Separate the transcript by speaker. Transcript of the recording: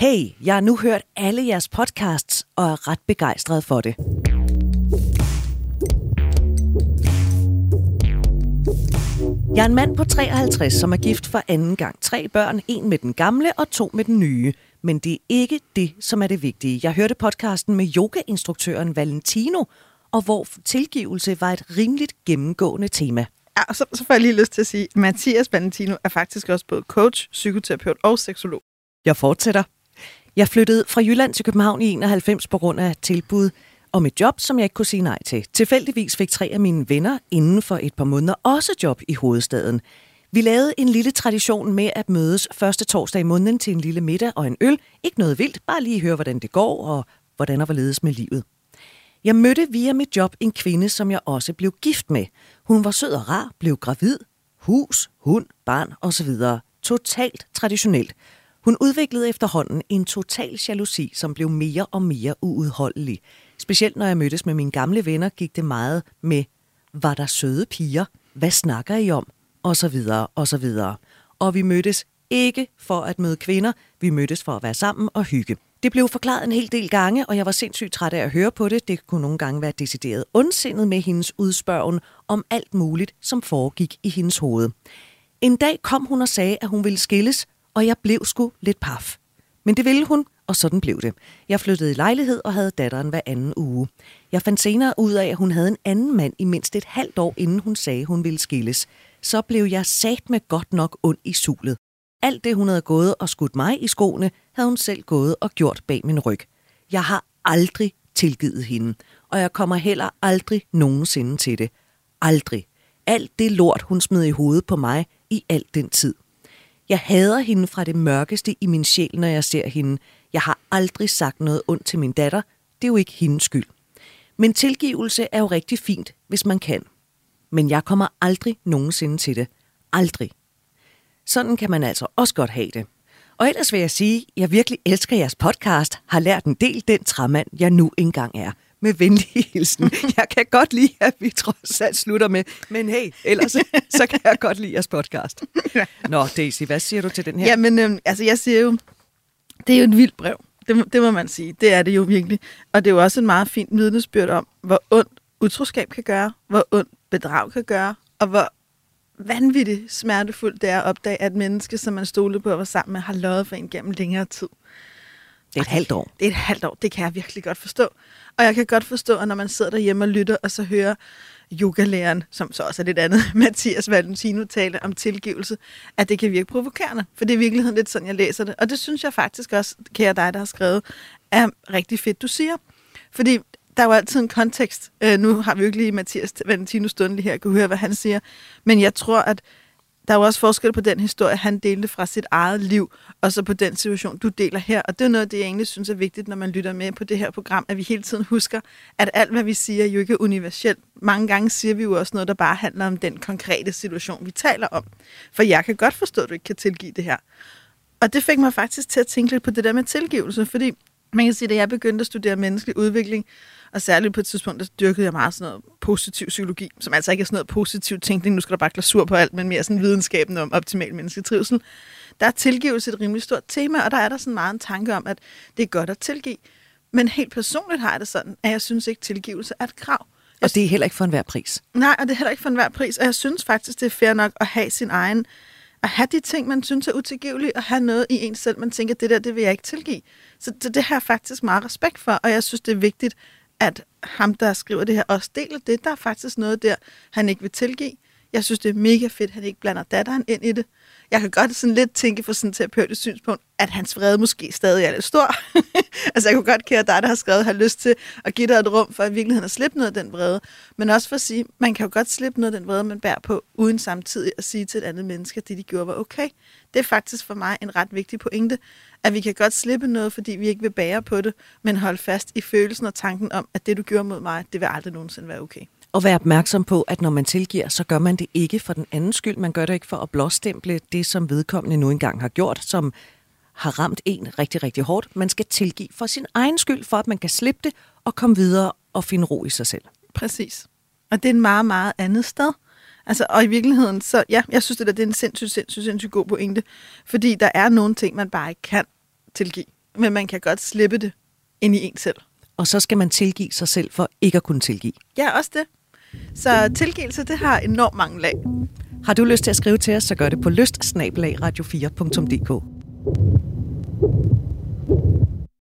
Speaker 1: Hey, jeg har nu hørt alle jeres podcasts og er ret begejstret for det. Jeg er en mand på 53, som er gift for anden gang. Tre børn, en med den gamle og to med den nye. Men det er ikke det, som er det vigtige. Jeg hørte podcasten med yogainstruktøren Valentino, og hvor tilgivelse var et rimeligt gennemgående tema.
Speaker 2: Ja, og så, så får jeg lige lyst til at sige, at Mathias Valentino er faktisk også både coach, psykoterapeut og seksolog.
Speaker 1: Jeg fortsætter. Jeg flyttede fra Jylland til København i 91 på grund af tilbud om et job, som jeg ikke kunne sige nej til. Tilfældigvis fik tre af mine venner inden for et par måneder også job i hovedstaden. Vi lavede en lille tradition med at mødes første torsdag i måneden til en lille middag og en øl. Ikke noget vildt, bare lige høre, hvordan det går og hvordan og hvorledes med livet. Jeg mødte via mit job en kvinde, som jeg også blev gift med. Hun var sød og rar, blev gravid, hus, hund, barn osv. Totalt traditionelt. Hun udviklede efterhånden en total jalousi, som blev mere og mere uudholdelig. Specielt når jeg mødtes med mine gamle venner, gik det meget med, var der søde piger? Hvad snakker I om? Og så videre, og så videre. Og vi mødtes ikke for at møde kvinder, vi mødtes for at være sammen og hygge. Det blev forklaret en hel del gange, og jeg var sindssygt træt af at høre på det. Det kunne nogle gange være decideret ondsindet med hendes udspørgen om alt muligt, som foregik i hendes hoved. En dag kom hun og sagde, at hun ville skilles, og jeg blev sgu lidt paf. Men det ville hun, og sådan blev det. Jeg flyttede i lejlighed og havde datteren hver anden uge. Jeg fandt senere ud af, at hun havde en anden mand i mindst et halvt år, inden hun sagde, hun ville skilles. Så blev jeg sat med godt nok ond i sulet. Alt det, hun havde gået og skudt mig i skoene, havde hun selv gået og gjort bag min ryg. Jeg har aldrig tilgivet hende, og jeg kommer heller aldrig nogensinde til det. Aldrig. Alt det lort, hun smed i hovedet på mig i al den tid. Jeg hader hende fra det mørkeste i min sjæl, når jeg ser hende. Jeg har aldrig sagt noget ondt til min datter. Det er jo ikke hendes skyld. Men tilgivelse er jo rigtig fint, hvis man kan. Men jeg kommer aldrig nogensinde til det. Aldrig. Sådan kan man altså også godt have det. Og ellers vil jeg sige, at jeg virkelig elsker jeres podcast, har lært en del den træmand, jeg nu engang er. Med venlig hilsen. Jeg kan godt lide, at vi trods alt slutter med, men hey, ellers så kan jeg godt lide jeres podcast. Nå, Daisy, hvad siger du til den her?
Speaker 2: Jamen, øhm, altså jeg siger jo, det er jo et vildt brev. Det, må- det må man sige. Det er det jo virkelig. Og det er jo også en meget fint vidnesbyrd om, hvor ondt utroskab kan gøre, hvor ondt bedrag kan gøre, og hvor vanvittigt smertefuldt det er at opdage, at menneske, som man stolede på og var sammen med, har løjet for en gennem længere tid.
Speaker 1: Det er et halvt år.
Speaker 2: Det er et halvt år, det kan jeg virkelig godt forstå. Og jeg kan godt forstå, at når man sidder derhjemme og lytter, og så hører yogalæreren, som så også er lidt andet, Mathias Valentino tale om tilgivelse, at det kan virke provokerende. For det er i virkeligheden lidt sådan, jeg læser det. Og det synes jeg faktisk også, kære dig, der har skrevet, er rigtig fedt, du siger. Fordi der er jo altid en kontekst. Øh, nu har vi jo ikke lige Mathias Valentino stående lige her, kan høre, hvad han siger. Men jeg tror, at der er jo også forskel på den historie, han delte fra sit eget liv, og så på den situation, du deler her. Og det er noget af det, jeg egentlig synes er vigtigt, når man lytter med på det her program, at vi hele tiden husker, at alt, hvad vi siger, jo ikke er universelt. Mange gange siger vi jo også noget, der bare handler om den konkrete situation, vi taler om. For jeg kan godt forstå, at du ikke kan tilgive det her. Og det fik mig faktisk til at tænke lidt på det der med tilgivelse, fordi man kan sige, at jeg begyndte at studere menneskelig udvikling, og særligt på et tidspunkt, der dyrkede jeg meget sådan noget positiv psykologi, som altså ikke er sådan noget positiv tænkning, nu skal der bare glasur på alt, men mere sådan videnskaben om optimal menneskelig trivsel. Der er tilgivelse et rimelig stort tema, og der er der sådan meget en tanke om, at det er godt at tilgive. Men helt personligt har jeg det sådan, at jeg synes ikke, tilgivelse er et krav.
Speaker 1: Og det er heller ikke for enhver pris.
Speaker 2: Nej, og det er heller ikke for enhver pris. Og jeg synes faktisk, det er fair nok at have sin egen... At have de ting, man synes er utilgivelige, og have noget i en selv, man tænker, det der, det vil jeg ikke tilgive. Så det, det har jeg faktisk meget respekt for, og jeg synes, det er vigtigt, at ham, der skriver det her, også deler det. Der er faktisk noget der, han ikke vil tilgive. Jeg synes, det er mega fedt, at han ikke blander datteren ind i det. Jeg kan godt sådan lidt tænke fra sådan en terapeutisk synspunkt, at hans vrede måske stadig er lidt stor. altså jeg kunne godt kære dig, der har skrevet, har lyst til at give dig et rum for i virkeligheden at slippe noget af den vrede. Men også for at sige, man kan jo godt slippe noget af den vrede, man bærer på, uden samtidig at sige til et andet menneske, at det de gjorde var okay. Det er faktisk for mig en ret vigtig pointe, at vi kan godt slippe noget, fordi vi ikke vil bære på det, men holde fast i følelsen og tanken om, at det du gjorde mod mig, det vil aldrig nogensinde være okay.
Speaker 1: Og være opmærksom på, at når man tilgiver, så gør man det ikke for den anden skyld. Man gør det ikke for at blåstemple det, som vedkommende nu engang har gjort, som har ramt en rigtig, rigtig hårdt. Man skal tilgive for sin egen skyld, for at man kan slippe det og komme videre og finde ro i sig selv.
Speaker 2: Præcis. Og det er en meget, meget andet sted. Altså, og i virkeligheden, så ja, jeg synes, det, der, det er en sindssygt, sindssygt, sindssygt god pointe. Fordi der er nogle ting, man bare ikke kan tilgive. men man kan godt slippe det ind i en selv.
Speaker 1: Og så skal man tilgive sig selv for ikke at kunne tilgive.
Speaker 2: Ja, også det. Så tilgivelse, det har enormt mange lag.
Speaker 1: Har du lyst til at skrive til os, så gør det på lyst radio4.dk.